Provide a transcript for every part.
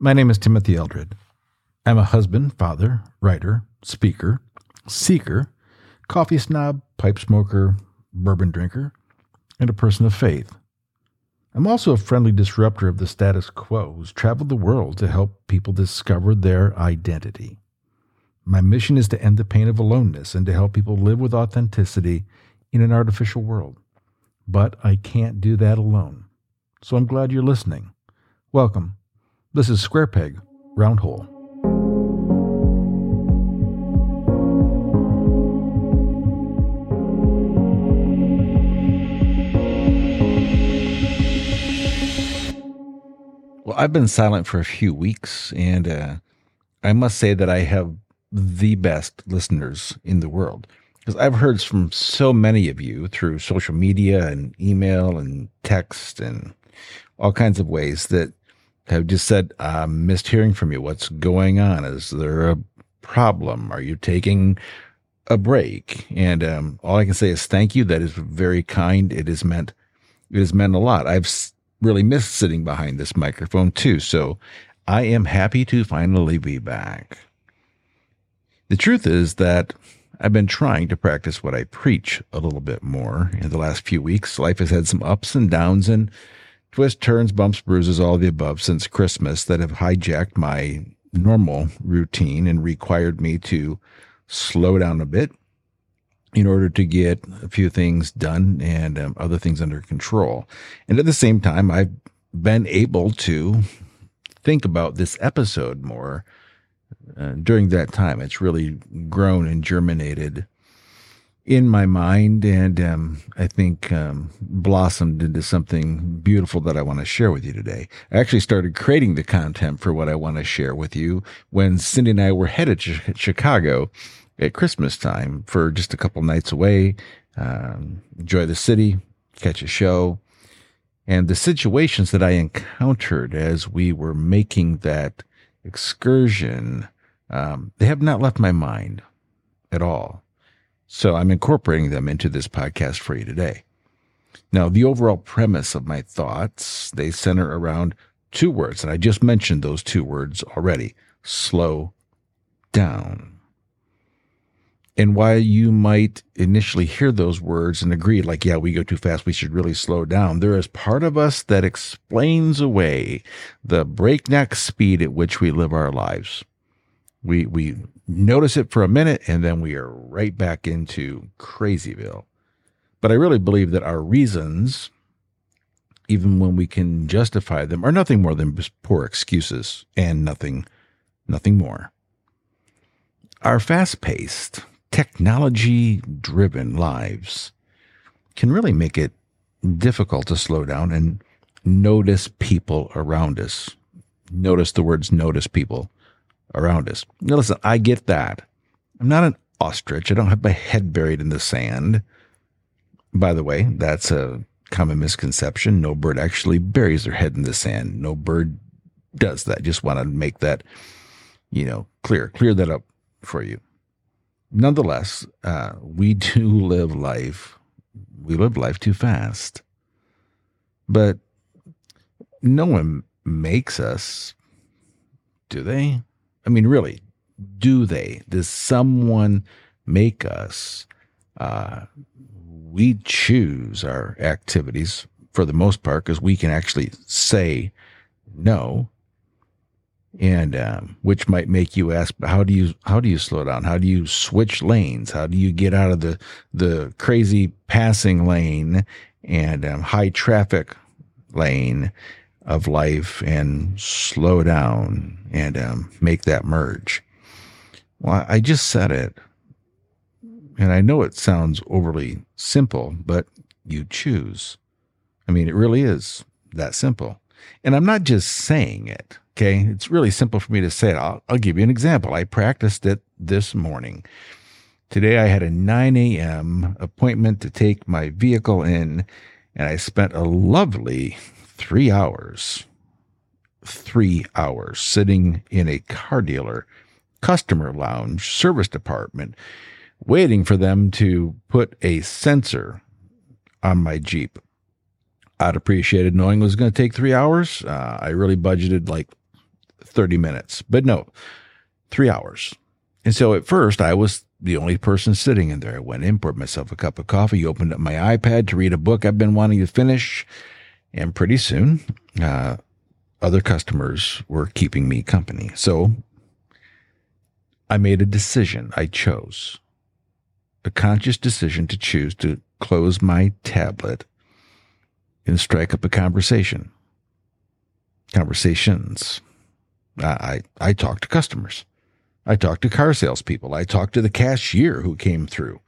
My name is Timothy Eldred. I'm a husband, father, writer, speaker, seeker, coffee snob, pipe smoker, bourbon drinker, and a person of faith. I'm also a friendly disruptor of the status quo who's traveled the world to help people discover their identity. My mission is to end the pain of aloneness and to help people live with authenticity in an artificial world. But I can't do that alone. So I'm glad you're listening. Welcome. This is Square Peg, Round Hole. Well, I've been silent for a few weeks, and uh, I must say that I have the best listeners in the world because I've heard from so many of you through social media and email and text and all kinds of ways that have just said, I missed hearing from you. What's going on? Is there a problem? Are you taking a break? And um, all I can say is thank you. That is very kind. It is meant, it has meant a lot. I've really missed sitting behind this microphone too. So I am happy to finally be back. The truth is that I've been trying to practice what I preach a little bit more in the last few weeks. Life has had some ups and downs and twists, turns, bumps, bruises, all the above since Christmas that have hijacked my normal routine and required me to slow down a bit in order to get a few things done and um, other things under control. And at the same time, I've been able to think about this episode more uh, during that time. It's really grown and germinated in my mind and um, I think um, blossomed into something beautiful that I want to share with you today. I actually started creating the content for what I want to share with you when Cindy and I were headed to Chicago at Christmas time for just a couple nights away, um, enjoy the city, catch a show. And the situations that I encountered as we were making that excursion, um, they have not left my mind at all. So I'm incorporating them into this podcast for you today. Now, the overall premise of my thoughts, they center around two words, and I just mentioned those two words already slow down and why you might initially hear those words and agree, like, yeah, we go too fast. We should really slow down. There is part of us that explains away the breakneck speed at which we live our lives. We, we notice it for a minute and then we are right back into crazyville. But I really believe that our reasons, even when we can justify them, are nothing more than poor excuses and nothing, nothing more. Our fast paced, technology driven lives can really make it difficult to slow down and notice people around us. Notice the words notice people around us. Now, listen, I get that. I'm not an ostrich. I don't have my head buried in the sand. By the way, that's a common misconception. No bird actually buries their head in the sand. No bird does that. Just want to make that, you know, clear, clear that up for you nonetheless, uh, we do live life. We live life too fast. But no one makes us, do they? I mean, really, do they? Does someone make us? Uh, we choose our activities for the most part because we can actually say no and um, which might make you ask how do you how do you slow down how do you switch lanes how do you get out of the the crazy passing lane and um, high traffic lane of life and slow down and um, make that merge well i just said it and i know it sounds overly simple but you choose i mean it really is that simple and i'm not just saying it Okay. It's really simple for me to say it. I'll, I'll give you an example. I practiced it this morning. Today I had a 9 a.m. appointment to take my vehicle in, and I spent a lovely three hours, three hours sitting in a car dealer, customer lounge, service department, waiting for them to put a sensor on my Jeep. I'd appreciated knowing it was going to take three hours. Uh, I really budgeted like 30 minutes, but no, three hours. And so at first I was the only person sitting in there. I went in, poured myself a cup of coffee, opened up my iPad to read a book I've been wanting to finish. And pretty soon, uh, other customers were keeping me company. So I made a decision. I chose a conscious decision to choose to close my tablet and strike up a conversation. Conversations. I, I, I talk to customers. I talked to car salespeople. I talked to the cashier who came through.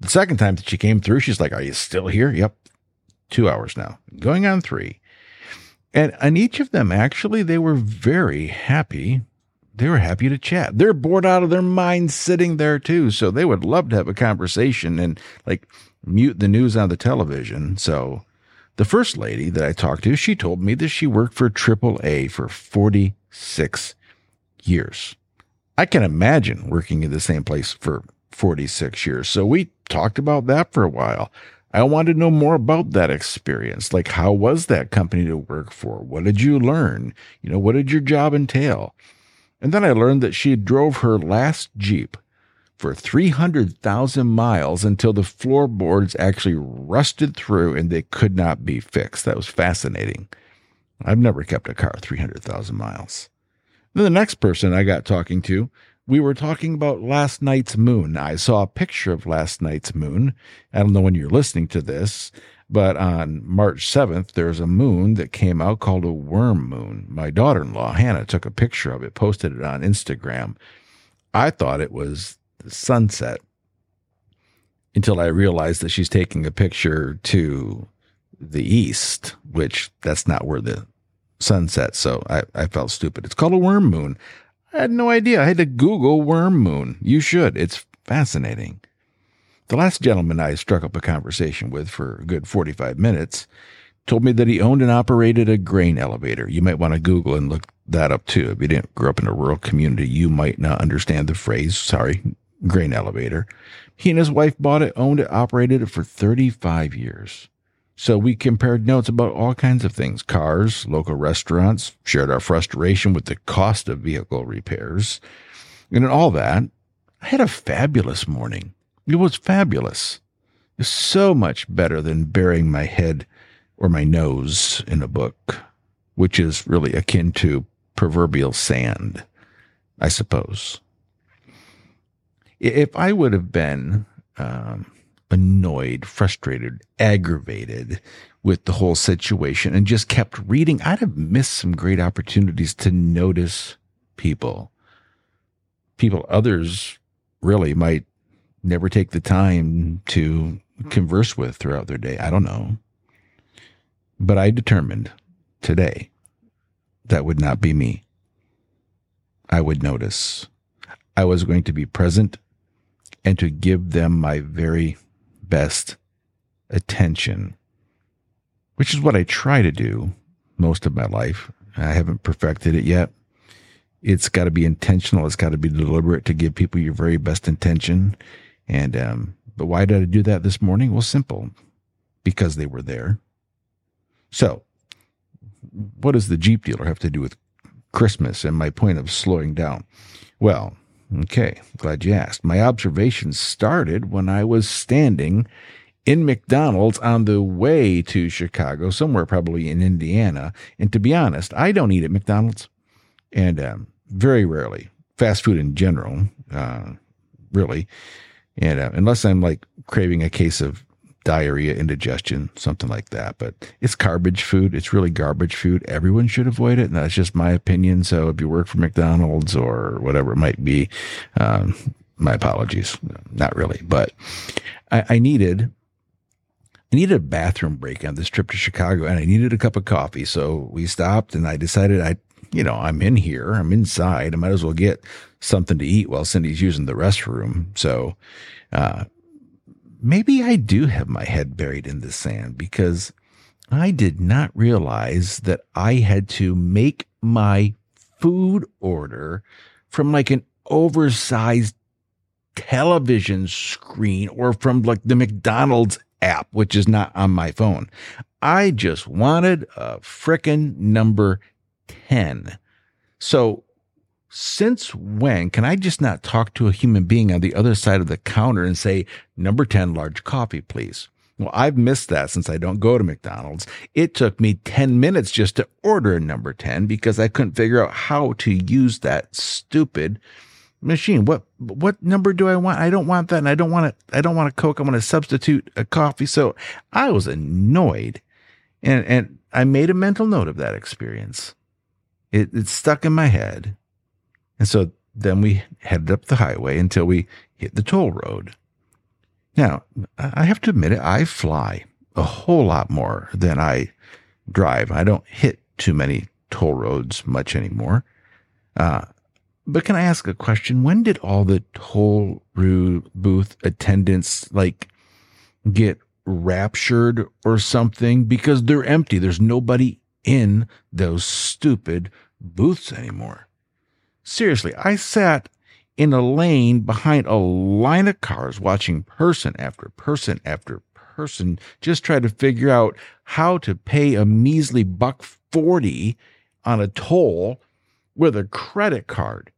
The second time that she came through, she's like, Are you still here? Yep. Two hours now, going on three. And on each of them, actually, they were very happy. They were happy to chat. They're bored out of their minds sitting there too. So they would love to have a conversation and like mute the news on the television. So the first lady that I talked to, she told me that she worked for AAA for 46 years. I can imagine working in the same place for 46 years. So we talked about that for a while. I wanted to know more about that experience. Like, how was that company to work for? What did you learn? You know, what did your job entail? And then I learned that she drove her last Jeep for 300,000 miles until the floorboards actually rusted through and they could not be fixed. That was fascinating. I've never kept a car 300,000 miles. Then the next person I got talking to, we were talking about last night's moon. I saw a picture of last night's moon. I don't know when you're listening to this, but on March 7th, there's a moon that came out called a worm moon. My daughter in law, Hannah, took a picture of it, posted it on Instagram. I thought it was the sunset until I realized that she's taking a picture to the east, which that's not where the sunset. So I, I felt stupid. It's called a worm moon. I had no idea. I had to Google worm moon. You should. It's fascinating. The last gentleman I struck up a conversation with for a good 45 minutes told me that he owned and operated a grain elevator. You might want to Google and look that up too. If you didn't grow up in a rural community, you might not understand the phrase. Sorry, grain elevator. He and his wife bought it, owned it, operated it for 35 years. So we compared notes about all kinds of things cars, local restaurants, shared our frustration with the cost of vehicle repairs. And in all that, I had a fabulous morning. It was fabulous. It was so much better than burying my head or my nose in a book, which is really akin to proverbial sand, I suppose. If I would have been um, annoyed, frustrated, aggravated with the whole situation and just kept reading, I'd have missed some great opportunities to notice people. People others really might never take the time to mm-hmm. converse with throughout their day. I don't know. But I determined today that would not be me. I would notice. I was going to be present and to give them my very best attention, which is what I try to do most of my life. I haven't perfected it yet. It's got to be intentional. It's got to be deliberate to give people your very best intention. And, um, but why did I do that this morning? Well, simple, because they were there. So, what does the Jeep dealer have to do with Christmas and my point of slowing down? Well, Okay, glad you asked. My observations started when I was standing in McDonald's on the way to Chicago, somewhere probably in Indiana. And to be honest, I don't eat at McDonald's, and um, very rarely fast food in general, uh, really. And uh, unless I'm like craving a case of diarrhea, indigestion, something like that. But it's garbage food. It's really garbage food. Everyone should avoid it. And that's just my opinion. So if you work for McDonald's or whatever it might be, um, my apologies. Not really, but I, I needed I needed a bathroom break on this trip to Chicago and I needed a cup of coffee. So we stopped and I decided I, you know, I'm in here, I'm inside. I might as well get something to eat while Cindy's using the restroom. So, uh, maybe I do have my head buried in the sand because I did not realize that I had to make my food order from like an oversized television screen or from like the McDonald's app, which is not on my phone. I just wanted a frickin' number 10. So, since when can I just not talk to a human being on the other side of the counter and say, number 10, large coffee, please? Well, I've missed that since I don't go to McDonald's. It took me 10 minutes just to order a number 10 because I couldn't figure out how to use that stupid machine. What what number do I want? I don't want that and I don't want it. I don't want a Coke. I want to substitute a coffee. So I was annoyed. And and I made a mental note of that experience. It, it stuck in my head. And so then we headed up the highway until we hit the toll road. Now, I have to admit it, I fly a whole lot more than I drive. I don't hit too many toll roads much anymore. Uh, but can I ask a question? When did all the toll booth attendants like get raptured or something? Because they're empty. There's nobody in those stupid booths anymore. Seriously, I sat in a lane behind a line of cars watching person after person after person just try to figure out how to pay a measly buck 40 on a toll with a credit card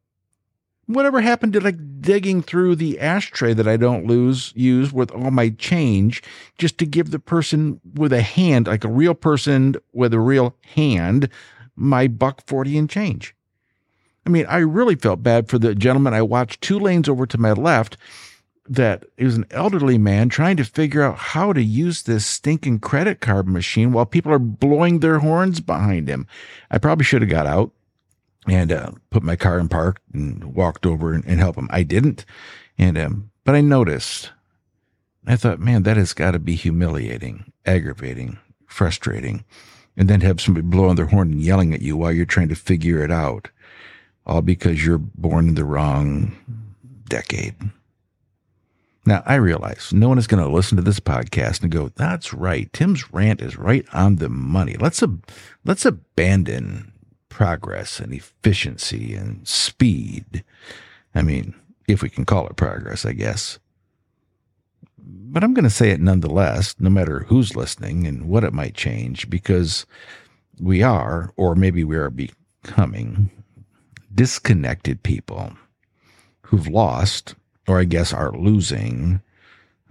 whatever happened to like digging through the ashtray that I don't lose use with all my change just to give the person with a hand, like a real person with a real hand, my buck 40 and change. I mean, I really felt bad for the gentleman I watched two lanes over to my left that he was an elderly man trying to figure out how to use this stinking credit card machine while people are blowing their horns behind him. I probably should have got out and uh, put my car in park and walked over and, and help him. I didn't, and um, but I noticed. I thought, man, that has got to be humiliating, aggravating, frustrating, and then have somebody blowing their horn and yelling at you while you're trying to figure it out, all because you're born in the wrong decade. Now, I realize no one is going to listen to this podcast and go, "That's right. Tim's rant is right on the money. Let's ab- let's abandon progress and efficiency and speed. I mean, if we can call it progress, I guess. But I'm going to say it nonetheless, no matter who's listening and what it might change, because we are, or maybe we are becoming, disconnected people who've lost, or I guess are losing,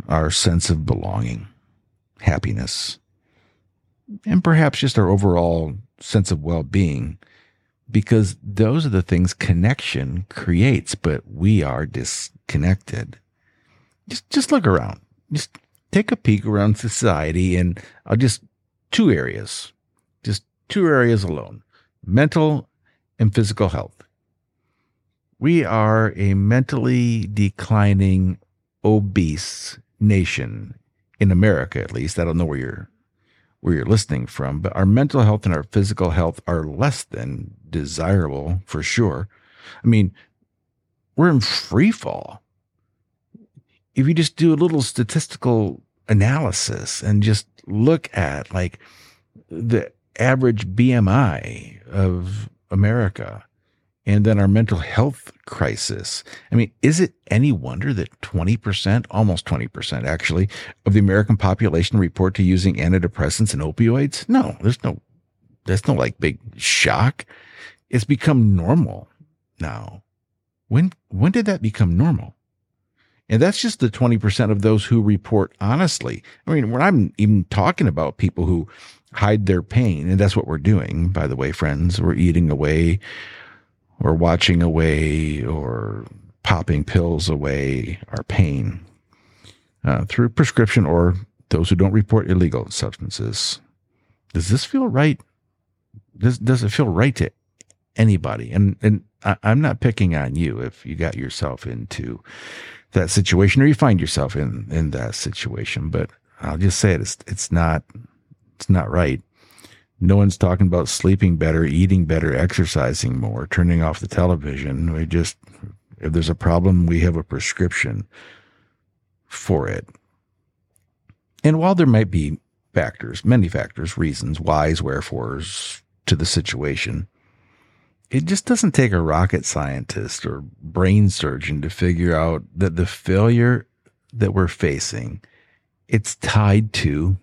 our sense of belonging, happiness, and perhaps just our overall sense of well being because those are the things connection creates, but we are disconnected. Just, just look around. Just take a peek around society and I'll uh, just two areas, just two areas alone, mental and physical health. We are a mentally declining, obese nation in America, at least. I don't know where you're where you're listening from, but our mental health and our physical health are less than desirable for sure. I mean, we're in free fall. If you just do a little statistical analysis and just look at like the average BMI of America and then our mental health crisis. I mean, is it any wonder that 20%, almost 20% actually, of the American population report to using antidepressants and opioids? No, there's no, there's no like big shock. It's become normal now. When, when did that become normal? And that's just the 20% of those who report honestly. I mean, when I'm even talking about people who hide their pain, and that's what we're doing, by the way, friends, we're eating away or watching away or popping pills away our pain uh, through prescription or those who don't report illegal substances. Does this feel right? Does, does it feel right to anybody? And, and I, I'm not picking on you if you got yourself into that situation or you find yourself in, in that situation, but I'll just say it, it's, it's not, it's not right. No one's talking about sleeping better, eating better, exercising more, turning off the television. We just, if there's a problem, we have a prescription for it. And while there might be factors, many factors, reasons, whys, wherefores to the situation, it just doesn't take a rocket scientist or brain surgeon to figure out that the failure that we're facing, it's tied to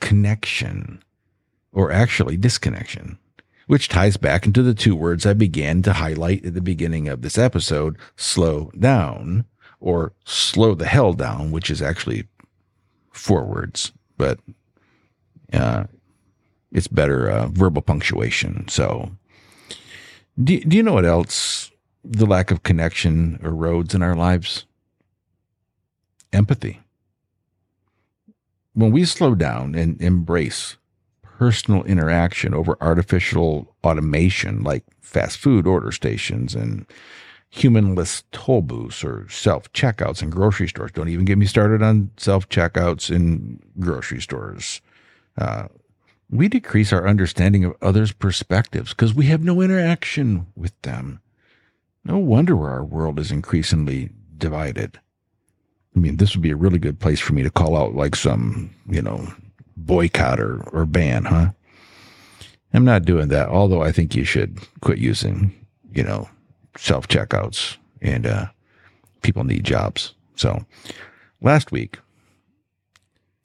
connection or actually disconnection. which ties back into the two words I began to highlight at the beginning of this episode slow down, or slow the hell down, which is actually four words, but uh, it's better uh, verbal punctuation. So, do, do you know what else the lack of connection erodes in our lives? Empathy. When we slow down and embrace personal interaction over artificial automation like fast food order stations and humanless toll booths or self checkouts in grocery stores. Don't even get me started on self checkouts in grocery stores. Uh, we decrease our understanding of others' perspectives because we have no interaction with them. No wonder our world is increasingly divided. I mean, this would be a really good place for me to call out like some, you know, boycott or, or ban, huh? I'm not doing that, although I think you should quit using, you know, self checkouts and uh, people need jobs. So last week,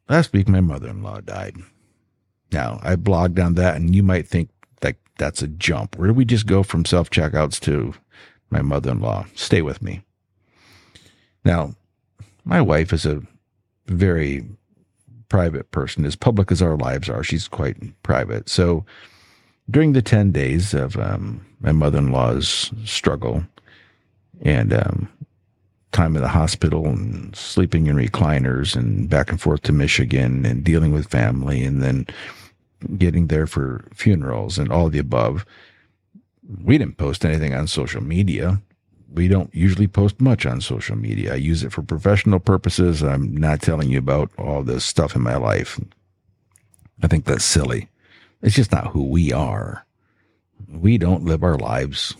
last week, my mother in law died. Now, I blogged on that, and you might think that that's a jump. Where do we just go from self checkouts to my mother in law? Stay with me. Now, my wife is a very private person, as public as our lives are. She's quite private. So during the 10 days of um, my mother in law's struggle and um, time in the hospital and sleeping in recliners and back and forth to Michigan and dealing with family and then getting there for funerals and all the above. We didn't post anything on social media. We don't usually post much on social media. I use it for professional purposes. I'm not telling you about all this stuff in my life. I think that's silly. It's just not who we are. We don't live our lives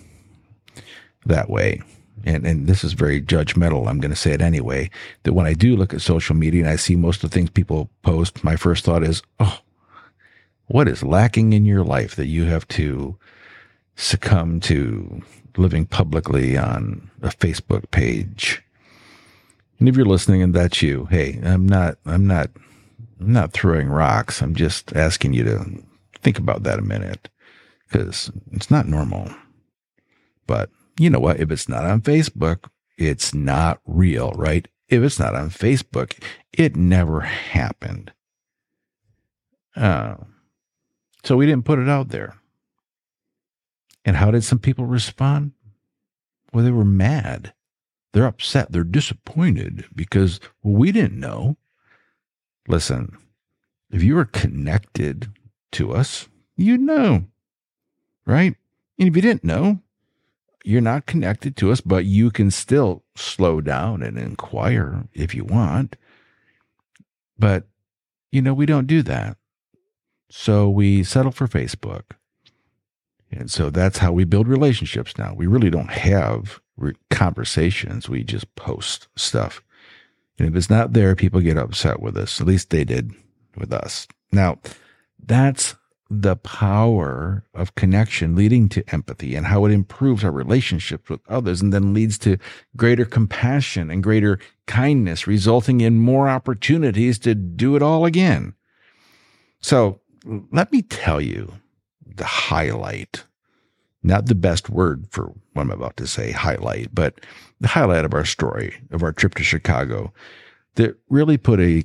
that way. And, and this is very judgmental. I'm going to say it anyway. That when I do look at social media and I see most of the things people post, my first thought is, oh, what is lacking in your life that you have to succumb to living publicly on a Facebook page? And if you're listening and that's you, hey, I'm not, I'm not, I'm not throwing rocks. I'm just asking you to think about that a minute because it's not normal. But you know what? If it's not on Facebook, it's not real, right? If it's not on Facebook, it never happened. Uh, so we didn't put it out there. And how did some people respond? Well, they were mad. They're upset. They're disappointed because well, we didn't know. Listen, if you were connected to us, you'd know, right? And if you didn't know, you're not connected to us, but you can still slow down and inquire if you want. But, you know, we don't do that. So we settle for Facebook. And so that's how we build relationships now. We really don't have re- conversations, we just post stuff. And if it's not there, people get upset with us. At least they did with us. Now, that's the power of connection leading to empathy and how it improves our relationships with others and then leads to greater compassion and greater kindness, resulting in more opportunities to do it all again. So let me tell you the highlight, not the best word for what I'm about to say, highlight, but the highlight of our story, of our trip to Chicago that really put a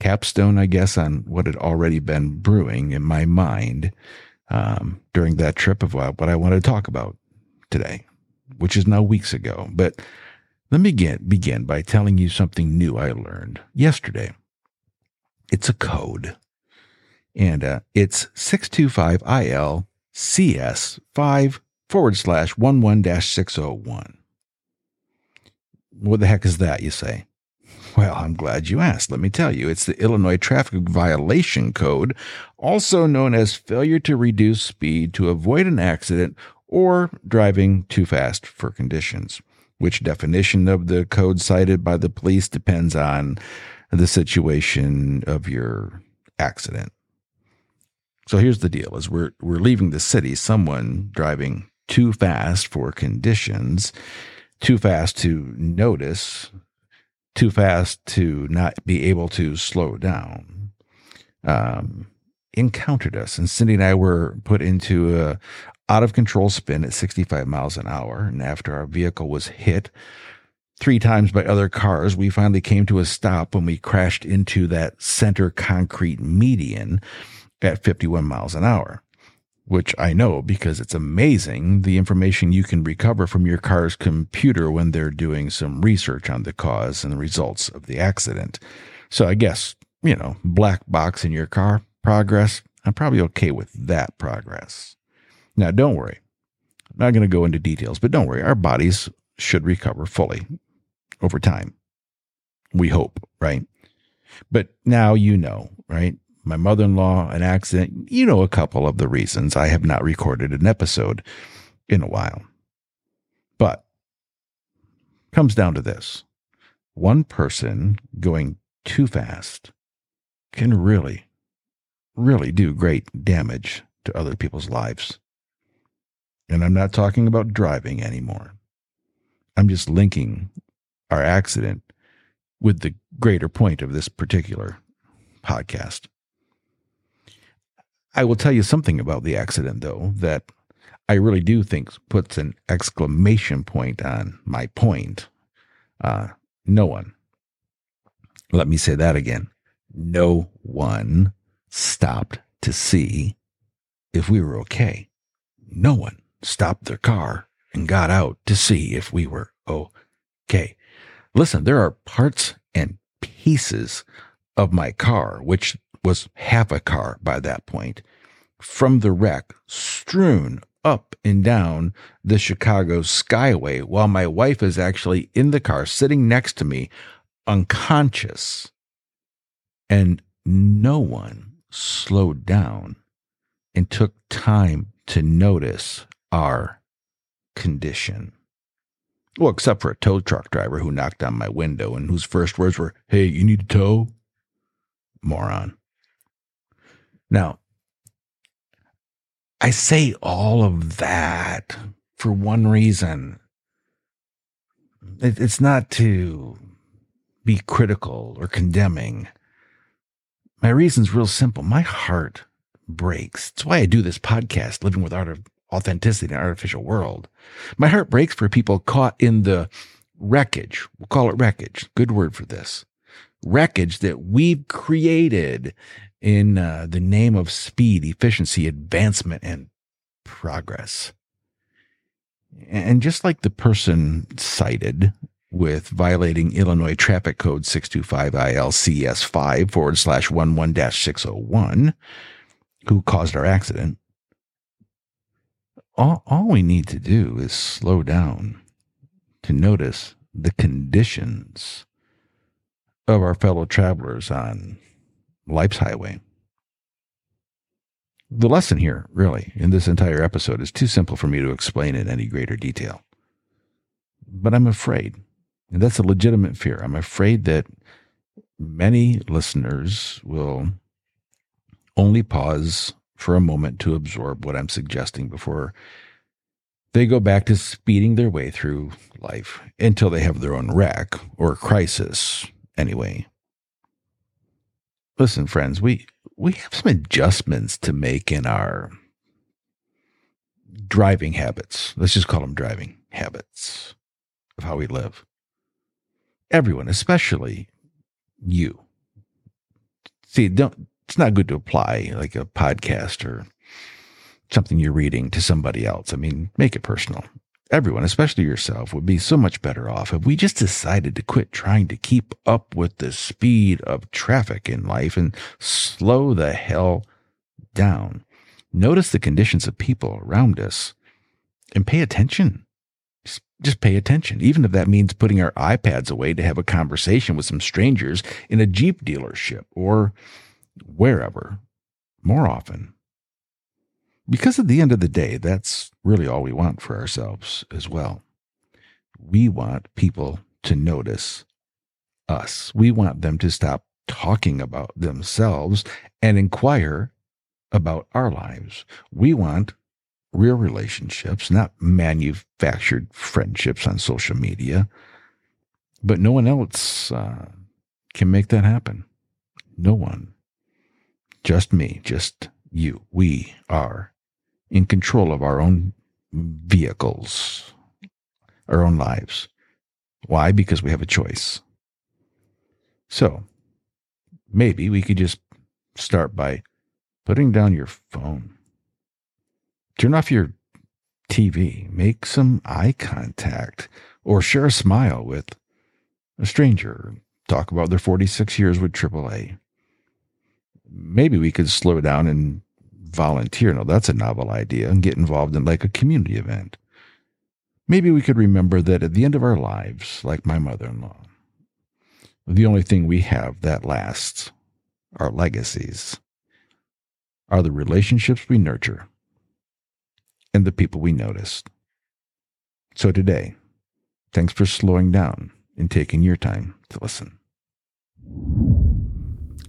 capstone, I guess, on what had already been brewing in my mind um, during that trip of what I want to talk about today, which is now weeks ago. But let me get, begin by telling you something new I learned yesterday. It's a code, and uh, it's 625IL CS5 forward slash 11 dash 601. What the heck is that, you say? Well, I'm glad you asked. Let me tell you, it's the Illinois Traffic Violation Code, also known as failure to reduce speed to avoid an accident or driving too fast for conditions. Which definition of the code cited by the police depends on the situation of your accident. So here's the deal as we're we're leaving the city, someone driving too fast for conditions, too fast to notice too fast to not be able to slow down. Um, encountered us, and Cindy and I were put into a out of control spin at 65 miles an hour. And after our vehicle was hit three times by other cars, we finally came to a stop when we crashed into that center concrete median at 51 miles an hour. Which I know because it's amazing the information you can recover from your car's computer when they're doing some research on the cause and the results of the accident. So I guess, you know, black box in your car progress, I'm probably okay with that progress. Now, don't worry. I'm not going to go into details, but don't worry. Our bodies should recover fully over time. We hope, right? But now you know, right? My mother in law, an accident. You know a couple of the reasons I have not recorded an episode in a while. But comes down to this one person going too fast can really, really do great damage to other people's lives. And I'm not talking about driving anymore. I'm just linking our accident with the greater point of this particular podcast. I will tell you something about the accident, though, that I really do think puts an exclamation point on my point. Uh, no one, let me say that again. No one stopped to see if we were okay. No one stopped their car and got out to see if we were okay. Listen, there are parts and pieces of my car, which was half a car by that point, from the wreck strewn up and down the Chicago Skyway while my wife is actually in the car sitting next to me, unconscious. And no one slowed down and took time to notice our condition. Well, except for a tow truck driver who knocked on my window and whose first words were, Hey, you need a tow? Moron. Now, I say all of that for one reason. it's not to be critical or condemning. My reason's real simple. My heart breaks. It's why I do this podcast, Living with Art of Authenticity in an Artificial World. My heart breaks for people caught in the wreckage. We'll call it wreckage. Good word for this. Wreckage that we've created in uh, the name of speed, efficiency, advancement, and progress. And just like the person cited with violating Illinois Traffic Code 625 ILCS 5 forward slash 11 601, who caused our accident, all, all we need to do is slow down to notice the conditions of our fellow travelers on life's highway. The lesson here, really, in this entire episode is too simple for me to explain in any greater detail. But I'm afraid, and that's a legitimate fear, I'm afraid that many listeners will only pause for a moment to absorb what I'm suggesting before they go back to speeding their way through life until they have their own wreck or crisis, anyway. Listen, friends, we, we have some adjustments to make in our driving habits. Let's just call them driving habits of how we live. Everyone, especially you. See, don't it's not good to apply like a podcast or something you're reading to somebody else. I mean, make it personal. Everyone, especially yourself, would be so much better off if we just decided to quit trying to keep up with the speed of traffic in life and slow the hell down. Notice the conditions of people around us and pay attention. Just, just pay attention, even if that means putting our iPads away to have a conversation with some strangers in a Jeep dealership or wherever more often. Because at the end of the day, that's really all we want for ourselves as well. We want people to notice us. We want them to stop talking about themselves and inquire about our lives. We want real relationships, not manufactured friendships on social media. But no one else uh, can make that happen. No one Just me, just you. We are in control of our own vehicles, our own lives. Why? Because we have a choice. So maybe we could just start by putting down your phone. Turn off your TV. Make some eye contact or share a smile with a stranger. Talk about their 46 years with AAA. Maybe we could slow down and volunteer. Now, that's a novel idea and get involved in like a community event. Maybe we could remember that at the end of our lives, like my mother in law, the only thing we have that lasts, our legacies, are the relationships we nurture and the people we notice. So today, thanks for slowing down and taking your time to listen.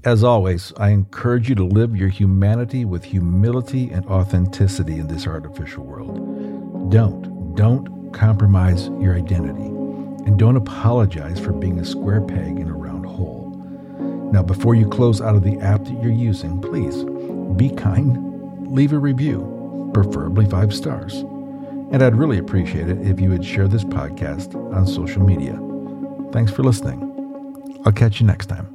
As always, I encourage you to live your humanity with humility and authenticity in this artificial world. Don't, don't compromise your identity. And don't apologize for being a square peg in a round hole. Now, before you close out of the app that you're using, please be kind, leave a review, preferably five stars. And I'd really appreciate it if you would share this podcast on social media. Thanks for listening. I'll catch you next time.